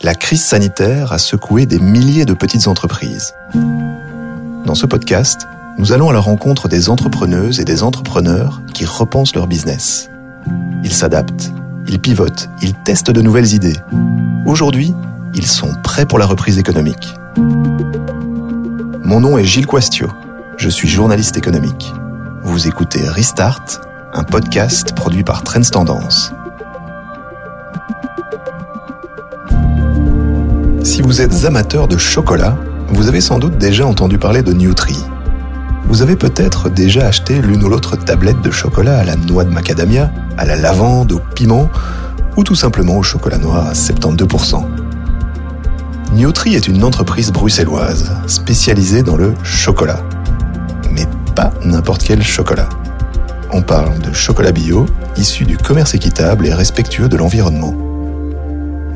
la crise sanitaire a secoué des milliers de petites entreprises. Dans ce podcast, nous allons à la rencontre des entrepreneuses et des entrepreneurs qui repensent leur business. Ils s'adaptent, ils pivotent, ils testent de nouvelles idées. Aujourd'hui, ils sont prêts pour la reprise économique. Mon nom est Gilles Quastio. Je suis journaliste économique. Vous écoutez Restart, un podcast produit par Trends Tendance. Si vous êtes amateur de chocolat, vous avez sans doute déjà entendu parler de Nutri. Vous avez peut-être déjà acheté l'une ou l'autre tablette de chocolat à la noix de macadamia, à la lavande, au piment, ou tout simplement au chocolat noir à 72%. Nutri est une entreprise bruxelloise spécialisée dans le chocolat. Mais pas n'importe quel chocolat. On parle de chocolat bio, issu du commerce équitable et respectueux de l'environnement.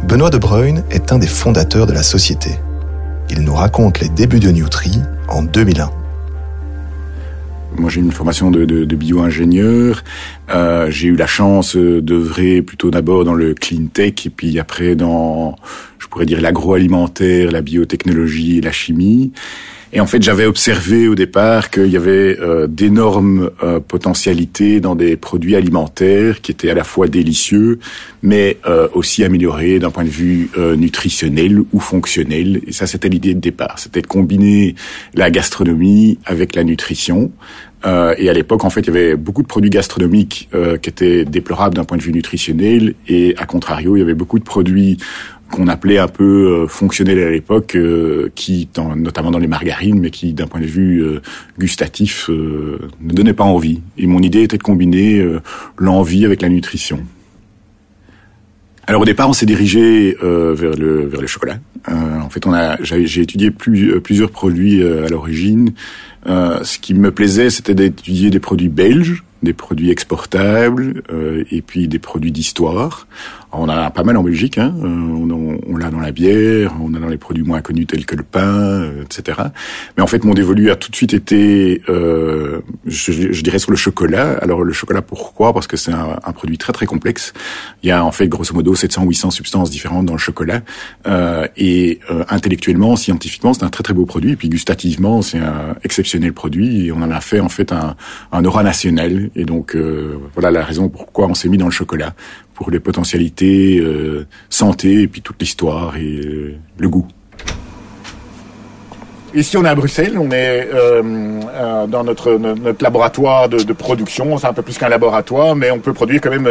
Benoît de Bruyne est un des fondateurs de la société. Il nous raconte les débuts de Nutri en 2001. Moi, j'ai une formation de, de, bio-ingénieur. Euh, j'ai eu la chance d'œuvrer plutôt d'abord dans le clean tech et puis après dans, je pourrais dire, l'agroalimentaire, la biotechnologie et la chimie. Et en fait, j'avais observé au départ qu'il y avait euh, d'énormes euh, potentialités dans des produits alimentaires qui étaient à la fois délicieux, mais euh, aussi améliorés d'un point de vue euh, nutritionnel ou fonctionnel. Et ça, c'était l'idée de départ. C'était de combiner la gastronomie avec la nutrition. Euh, et à l'époque, en fait, il y avait beaucoup de produits gastronomiques qui étaient déplorables d'un point de vue nutritionnel, et à contrario, il y avait beaucoup de produits qu'on appelait un peu euh, fonctionnel à l'époque, euh, qui, notamment dans les margarines, mais qui, d'un point de vue euh, gustatif, ne donnait pas envie. Et mon idée était de combiner l'envie avec la nutrition. Alors au départ, on s'est dirigé vers le vers le chocolat. en fait, j'ai étudié plusieurs produits à l'origine. ce qui me plaisait, c'était d'étudier des produits belges des produits exportables euh, et puis des produits d'histoire. On en a pas mal en Belgique, hein. Euh, on, on l'a dans la bière, on a dans les produits moins connus tels que le pain, euh, etc. Mais en fait, mon dévolu a tout de suite été, euh, je, je, dirais, sur le chocolat. Alors le chocolat, pourquoi? Parce que c'est un, un, produit très très complexe. Il y a en fait grosso modo 700-800 substances différentes dans le chocolat. Et intellectuellement, scientifiquement, c'est un très très beau produit. Et puis gustativement, c'est un exceptionnel produit. Et on en a fait en fait un, un aura national et donc euh, voilà la raison pourquoi on s'est mis dans le chocolat pour les potentialités euh, santé et puis toute l'histoire et euh, le goût. Ici, on est à Bruxelles, on est dans notre, laboratoire de, production. C'est un peu plus qu'un laboratoire, mais on peut produire quand même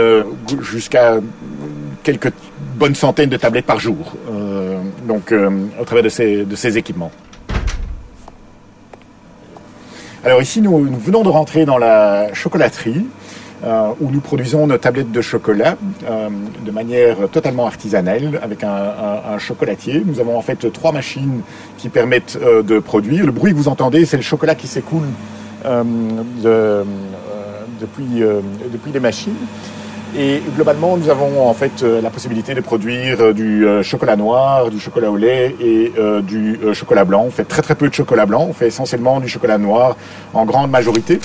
jusqu'à quelques bonnes centaines de tablettes par jour. donc, au travers de ces équipements. Alors ici, nous, venons de rentrer dans la chocolaterie. Euh, où nous produisons nos tablettes de chocolat euh, de manière totalement artisanale avec un, chocolatier. Nous avons en fait trois machines qui permettent euh, de produire. Le bruit que vous entendez, c'est le chocolat qui s'écoule depuis, depuis les machines. Et globalement, nous avons en fait euh, la possibilité de produire euh, du euh, chocolat noir, du chocolat au lait et du chocolat blanc. On fait très très peu de chocolat blanc, on fait essentiellement du chocolat noir en grande majorité.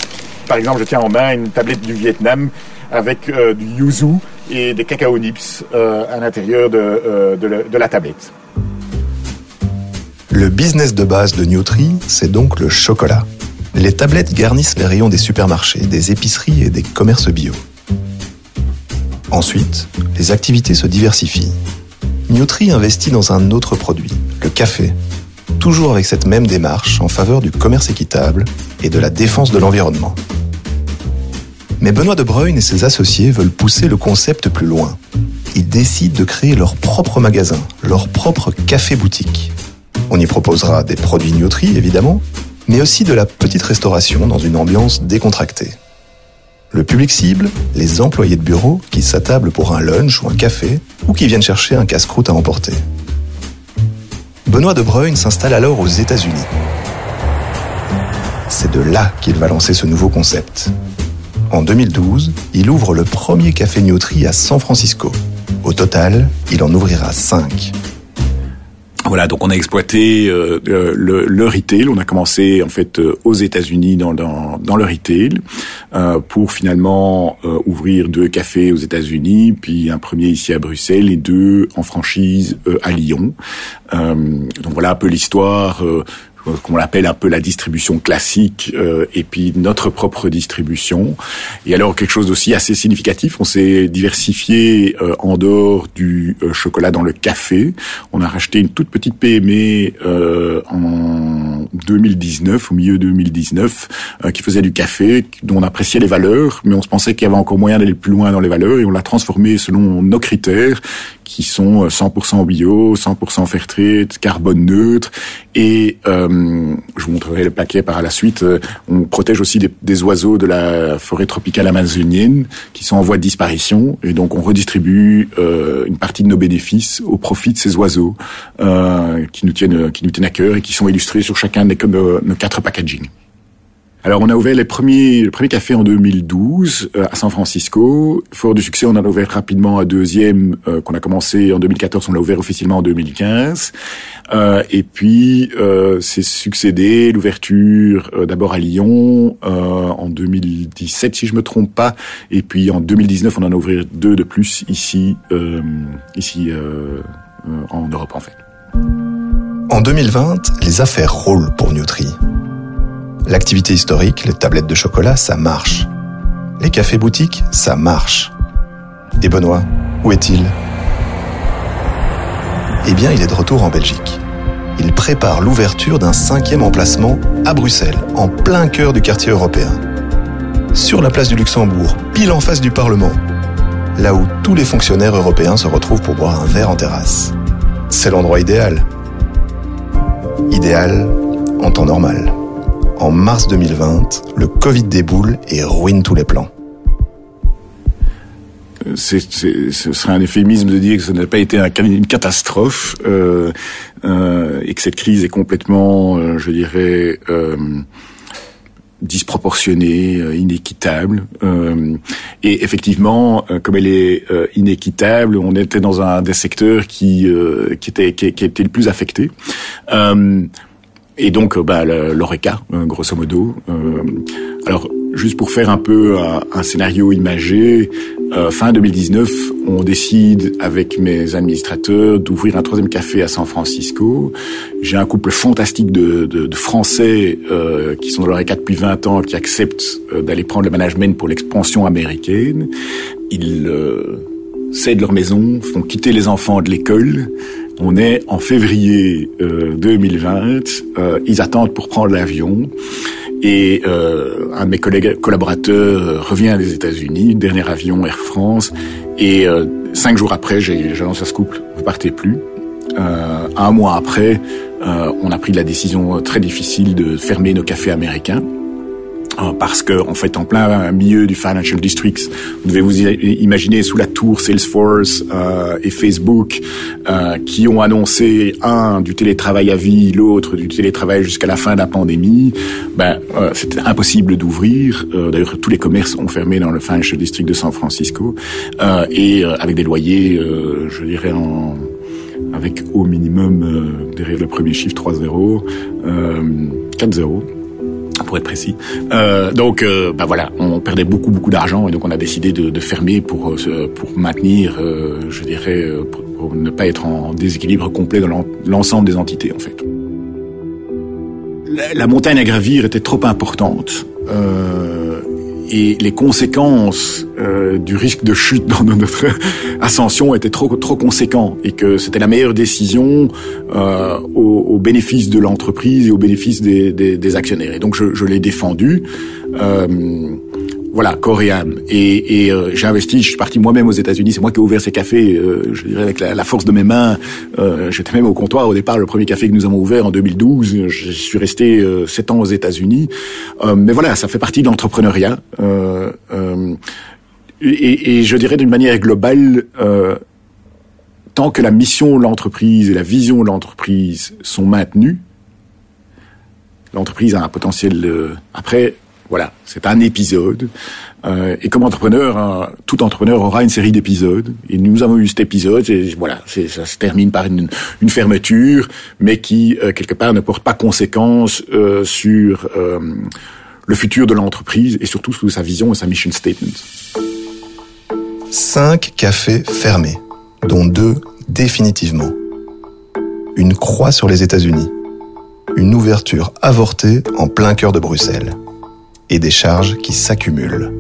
Par exemple, je tiens en main une tablette du Vietnam avec du yuzu et des cacao nips à l'intérieur de, de, la tablette. Le business de base de Nutri, c'est donc le chocolat. Les tablettes garnissent les rayons des supermarchés, des épiceries et des commerces bio. Ensuite, les activités se diversifient. Nutri investit dans un autre produit, le café, toujours avec cette même démarche en faveur du commerce équitable et de la défense de l'environnement. Mais Benoît de Bruyne et ses associés veulent pousser le concept plus loin. Ils décident de créer leur propre magasin, leur propre café-boutique. On y proposera des produits Nutri, évidemment, mais aussi de la petite restauration dans une ambiance décontractée. Le public cible, les employés de bureau qui s'attablent pour un lunch ou un café ou qui viennent chercher un casse-croûte à emporter. Benoît de Bruyne s'installe alors aux États-Unis. C'est de là qu'il va lancer ce nouveau concept. En 2012, il ouvre le premier café Nutri à San Francisco. Au total, il en ouvrira cinq. Voilà, donc on a exploité euh, le, le, retail. On a commencé en fait euh, aux États-Unis dans, dans, dans, le retail euh, pour finalement euh, ouvrir deux cafés aux États-Unis, puis un premier ici à Bruxelles et deux en franchise à Lyon. donc voilà un peu l'histoire qu'on l'appelle un peu la distribution classique euh, et puis notre propre distribution. Et alors quelque chose d'aussi assez significatif, on s'est diversifié euh, en dehors du euh, chocolat dans le café. On a racheté une toute petite PME en 2019, au milieu 2019, qui faisait du café, dont on appréciait les valeurs, mais on se pensait qu'il y avait encore moyen d'aller plus loin dans les valeurs et on l'a transformé selon nos critères qui sont 100% bio, 100% fair trade, carbone neutre. Et euh, je vous montrerai le paquet par la suite. Euh, on protège aussi des, oiseaux de la forêt tropicale amazonienne qui sont en voie de disparition. Et donc on redistribue euh, une partie de nos bénéfices au profit de ces oiseaux euh, qui nous tiennent qui nous tiennent à cœur et qui sont illustrés sur chacun de nos, quatre packaging. Alors, on a ouvert le premier café en 2012 euh, à San Francisco. Fort du succès, on en a ouvert rapidement un deuxième euh, qu'on a commencé en 2014. On l'a ouvert officiellement en 2015. Euh, et puis, euh, c'est succédé l'ouverture d'abord à Lyon en 2017, si je me trompe pas. Et puis en 2019, on en a ouvert deux de plus ici, ici en Europe en fait. En 2020, les affaires roulent pour Nutri. L'activité historique, les tablettes de chocolat, ça marche. Les cafés-boutiques, ça marche. Et Benoît, où est-il? Eh bien, il est de retour en Belgique. Il prépare l'ouverture d'un cinquième emplacement à Bruxelles, en plein cœur du quartier européen. Sur la place du Luxembourg, pile en face du Parlement. Là où tous les fonctionnaires européens se retrouvent pour boire un verre en terrasse. C'est l'endroit idéal. Idéal en temps normal en mars 2020, le Covid déboule et ruine tous les plans. ce serait un euphémisme de dire que ce n'a pas été une catastrophe euh, euh, et que cette crise est complètement, euh, je dirais, disproportionnée, inéquitable. et effectivement, comme elle est inéquitable, on était dans un des secteurs qui qui était qui, était le plus affecté. Et donc, euh, bah, l'ORECA, euh, grosso modo. Euh, alors, juste pour faire un peu un, scénario imagé, fin 2019, on décide avec mes administrateurs d'ouvrir un troisième café à San Francisco. J'ai un couple fantastique de, de, de Français qui sont dans l'ORECA depuis 20 ans, qui acceptent d'aller prendre le management pour l'expansion américaine. Ils cèdent leur maison, font quitter les enfants de l'école, on est en février 2020. Euh, euh, ils attendent pour prendre l'avion. Et euh, un de mes collègues collaborateurs revient des États-Unis, dernier avion Air France. Et cinq jours après, j'annonce à ce couple, vous partez plus. un mois après, on a pris la décision très difficile de fermer nos cafés américains. Hein, parce que en fait en plein milieu du financial district, vous devez vous imaginer sous la tour Salesforce euh, et Facebook euh, qui ont annoncé un du télétravail à vie, l'autre du télétravail jusqu'à la fin de la pandémie. Ben euh, c'était impossible d'ouvrir. Euh, d'ailleurs tous les commerces ont fermé dans le financial district de San Francisco euh, et avec des loyers, je dirais en avec au minimum derrière le premier chiffre 3 0 4 0 pour être précis. Euh, donc, euh, bah voilà, on perdait beaucoup beaucoup d'argent et donc on a décidé de, fermer pour euh, pour maintenir, euh, je dirais, pour, ne pas être en déséquilibre complet dans l'ensemble des entités en fait. La, montagne à gravir était trop importante. Et les conséquences euh, du risque de chute dans notre ascension étaient trop trop conséquents et que c'était la meilleure décision euh, au, au, bénéfice de l'entreprise et au bénéfice des, des, des, actionnaires. Et donc je, je l'ai défendu. Euh, voilà, coréenne. Et, et euh, j'ai investi, je suis parti moi-même aux États-Unis, c'est moi qui ai ouvert ces cafés, euh, je dirais avec la, force de mes mains. Euh, J'étais même au comptoir au départ, le premier café que nous avons ouvert en 2012. Je suis resté euh, sept ans aux États-Unis. Euh, mais voilà, ça fait partie de l'entrepreneuriat. Et, et, je dirais d'une manière globale, tant que la mission de l'entreprise et la vision de l'entreprise sont maintenues, l'entreprise a un potentiel. après, Voilà, c'est un épisode. Euh, et comme entrepreneur, hein, tout entrepreneur aura une série d'épisodes. Et nous avons eu cet épisode. Et voilà, ça se termine par une, une fermeture, mais qui euh, quelque part ne porte pas conséquence euh, sur euh, le futur de l'entreprise et surtout sur sa vision et sa mission statement. Cinq cafés fermés, dont deux définitivement. Une croix sur les États-Unis. Une ouverture avortée en plein cœur de Bruxelles et des charges qui s'accumulent.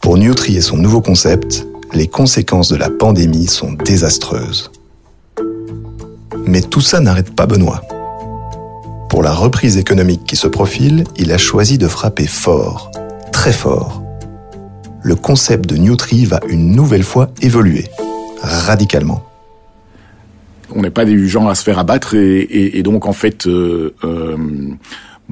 Pour Nutri et son nouveau concept, les conséquences de la pandémie sont désastreuses. Mais tout ça n'arrête pas Benoît. Pour la reprise économique qui se profile, il a choisi de frapper fort, très fort. Le concept de Nutri va une nouvelle fois évoluer, radicalement on n'est pas des gens à se faire abattre et, donc en fait euh, euh,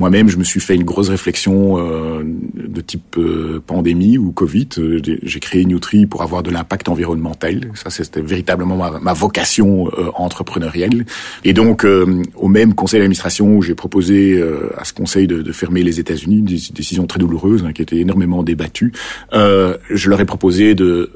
moi-même, je me suis fait une grosse réflexion euh, de type euh, pandémie ou Covid. Euh, j'ai créé Nutri pour avoir de l'impact environnemental. Ça, c'était véritablement ma, vocation entrepreneurielle. Et donc, au même conseil d'administration où j'ai proposé à ce conseil de, fermer les États-Unis, une décision très douloureuse hein, qui été énormément débattue, je leur ai proposé de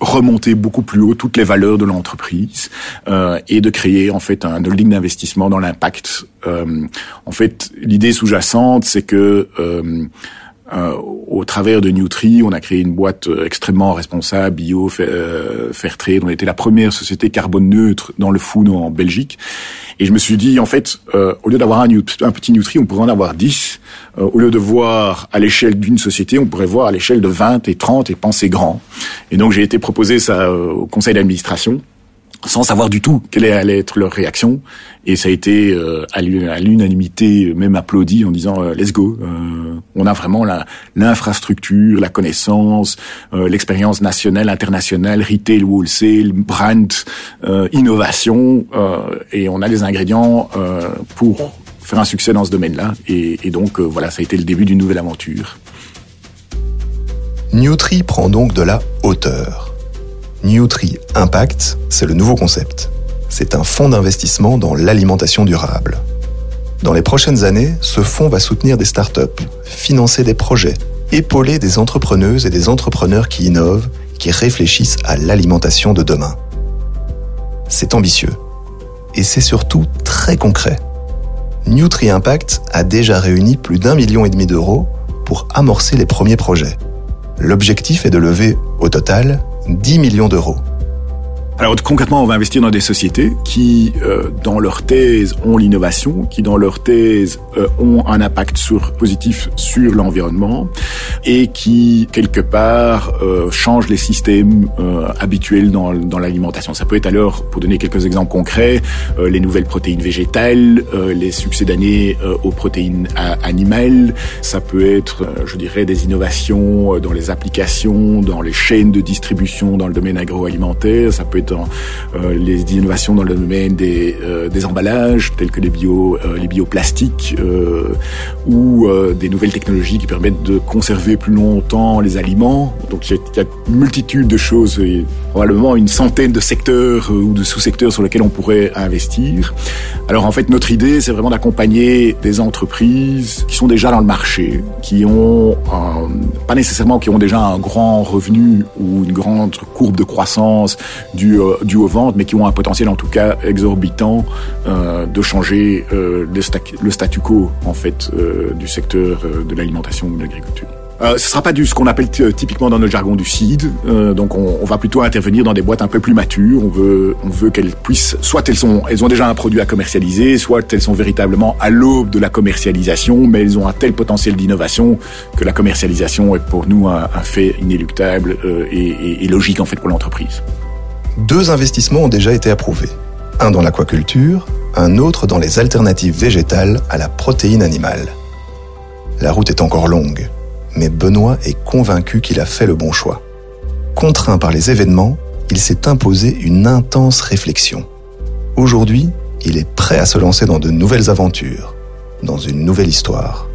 remonter beaucoup plus haut toutes les valeurs de l'entreprise euh, et de créer en fait un holding d'investissement dans l'impact. Euh, en fait, l'idée sous-jacente, c'est que euh, euh, au travers de Nutri, on a créé une boîte euh, extrêmement responsable, bio, euh, fair trade. On était la première société carbone neutre dans le food en Belgique. Et je me suis dit, en fait, euh, au lieu d'avoir un, un, petit Nutri, on pourrait en avoir 10. au lieu de voir à l'échelle d'une société, on pourrait voir à l'échelle de 20 et 30 et penser grand. Et donc j'ai été proposé ça au conseil d'administration sans savoir du tout quelle allait être leur réaction. Et ça a été euh, à l'unanimité même applaudi en disant euh, let's go. Euh, on a vraiment l'infrastructure, la, connaissance, l'expérience nationale, internationale, retail, wholesale, brand, innovation, et on a les ingrédients pour faire un succès dans ce domaine-là. Et, et donc voilà, ça a été le début d'une nouvelle aventure. Nutri prend donc de la hauteur. Nutri Impact, c'est le nouveau concept. C'est un fonds d'investissement dans l'alimentation durable. Dans les prochaines années, ce fonds va soutenir des startups, financer des projets, épauler des entrepreneuses et des entrepreneurs qui innovent, qui réfléchissent à l'alimentation de demain. C'est ambitieux. Et c'est surtout très concret. Nutri Impact a déjà réuni plus d'un million et demi d'euros pour amorcer les premiers projets. L'objectif est de lever, au total, 10 millions d'euros. Alors concrètement, on va investir dans des sociétés qui, euh, dans leur thèse, ont l'innovation, qui, dans leur thèse, euh, ont un impact sur, positif sur l'environnement et qui, quelque part, euh, changent les systèmes euh, habituels dans, dans l'alimentation. Ça peut être alors, pour donner quelques exemples concrets, euh, les nouvelles protéines végétales, les succès d'année aux protéines animales. Ça peut être, je dirais, des innovations dans les applications, dans les chaînes de distribution dans le domaine agroalimentaire. Ça peut être euh, les innovations dans le domaine des, euh, emballages, tels que les, bio, euh, les bioplastiques, ou des nouvelles technologies qui permettent de conserver plus longtemps les aliments. Donc il y a une multitude de choses, probablement une centaine de secteurs ou de sous-secteurs sur lesquels on pourrait investir. Alors en fait, notre idée, c'est vraiment d'accompagner des entreprises qui sont déjà dans le marché, qui ont, pas nécessairement qui ont déjà un grand revenu ou une grande courbe de croissance du euh, dû aux ventes, mais qui ont un potentiel en tout cas exorbitant euh, de changer euh, le, statu quo en fait du secteur de l'alimentation ou de l'agriculture. Euh, ce sera pas du ce qu'on appelle typiquement dans notre jargon du seed. donc on, va plutôt intervenir dans des boîtes un peu plus matures. On veut on veut qu'elles puissent soit elles sont elles ont déjà un produit à commercialiser, soit elles sont véritablement à l'aube de la commercialisation, mais elles ont un tel potentiel d'innovation que la commercialisation est pour nous un, fait inéluctable et, et, et logique en fait pour l'entreprise deux investissements ont déjà été approuvés. Un dans l'aquaculture, un autre dans les alternatives végétales à la protéine animale. La route est encore longue, mais Benoît est convaincu qu'il a fait le bon choix. Contraint par les événements, il s'est imposé une intense réflexion. Aujourd'hui, il est prêt à se lancer dans de nouvelles aventures, dans une nouvelle histoire.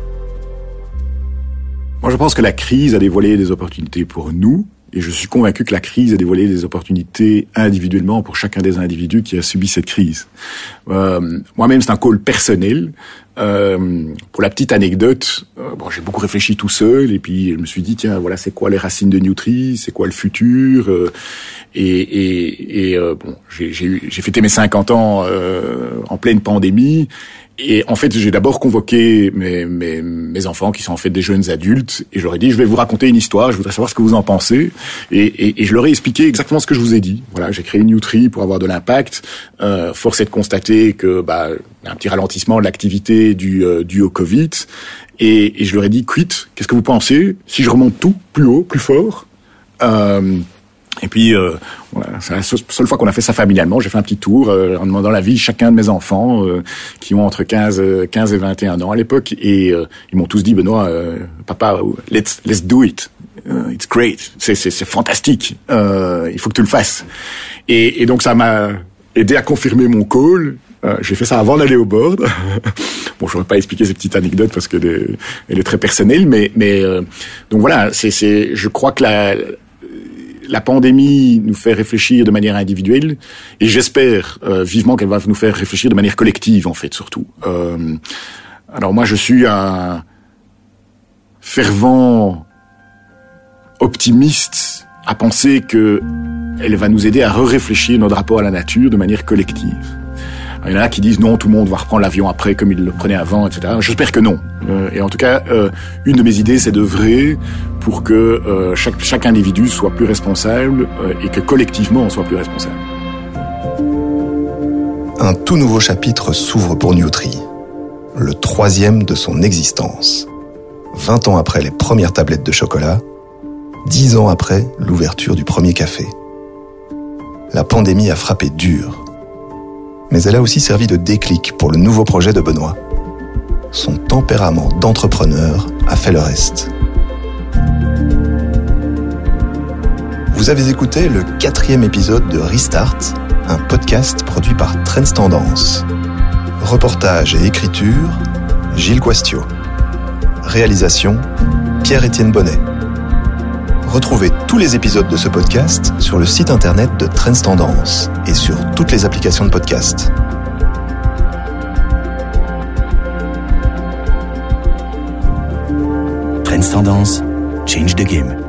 Moi, je pense que la crise a dévoilé des opportunités pour nous, Et je suis convaincu que la crise a dévoilé des opportunités individuellement pour chacun des individus qui a subi cette crise. Euh, Moi-même, c'est un call personnel. Euh, pour la petite anecdote, euh, bon, j'ai beaucoup réfléchi tout seul et puis je me suis dit tiens voilà c'est quoi les racines de Nutri, c'est quoi le futur? Euh, et, et, et euh, bon j'ai fêté mes 50 ans en pleine pandémie et en fait, j'ai d'abord convoqué mes, mes, mes, enfants qui sont en fait des jeunes adultes et je leur ai dit je vais vous raconter une histoire, je voudrais savoir ce que vous en pensez et, et, et je leur ai expliqué exactement ce que je vous ai dit. Voilà, j'ai créé Nutri pour avoir de l'impact. Euh, force est de constater que bah un petit ralentissement de l'activité du euh, dû au Covid et, et, je leur ai dit quitte, qu'est-ce que vous pensez? Si je remonte tout plus haut, plus fort euh, et puis, euh, c'est la seule fois qu'on a fait ça familialement. J'ai fait un petit tour euh, en demandant l'avis chacun de mes enfants euh, qui ont entre 15, 15 et 21 ans à l'époque. Et euh, ils m'ont tous dit, Benoît, euh, papa, let's, let's do it. it's great. C'est, c'est, c'est fantastique. il faut que tu le fasses. Et, et donc, ça m'a aidé à confirmer mon call. j'ai fait ça avant d'aller au board. bon, je n'aurais pas expliqué cette petite anecdote parce est, elle est très personnelle, mais, mais donc voilà, c'est, c'est, je crois que la, la pandémie nous fait réfléchir de manière individuelle et j'espère euh, vivement qu'elle va nous faire réfléchir de manière collective en fait surtout. Euh, alors moi je suis un fervent optimiste à penser que elle va nous aider à re-réfléchir notre rapport à la nature de manière collective. Il y en a qui disent non, tout le monde va reprendre l'avion après comme il le prenait avant, etc. J'espère que non. Euh, et en tout cas, euh, une de mes idées, c'est d'œuvrer pour que euh, chaque, chaque individu soit plus responsable et que collectivement on soit plus responsable. Un tout nouveau chapitre s'ouvre pour Nutri, le troisième de son existence. 20 ans après les premières tablettes de chocolat, 10 ans après l'ouverture du premier café. La pandémie a frappé dur mais elle a aussi servi de déclic pour le nouveau projet de Benoît. Son tempérament d'entrepreneur a fait le reste. Vous avez écouté le quatrième épisode de Restart, un podcast produit par Trends Tendance. Reportage et écriture, Gilles Guastio. Réalisation, Pierre-Étienne Bonnet. Retrouvez tous les épisodes de ce podcast sur le site internet de Trends Tendance et sur toutes les applications de podcast. Trends Tendance, change the game.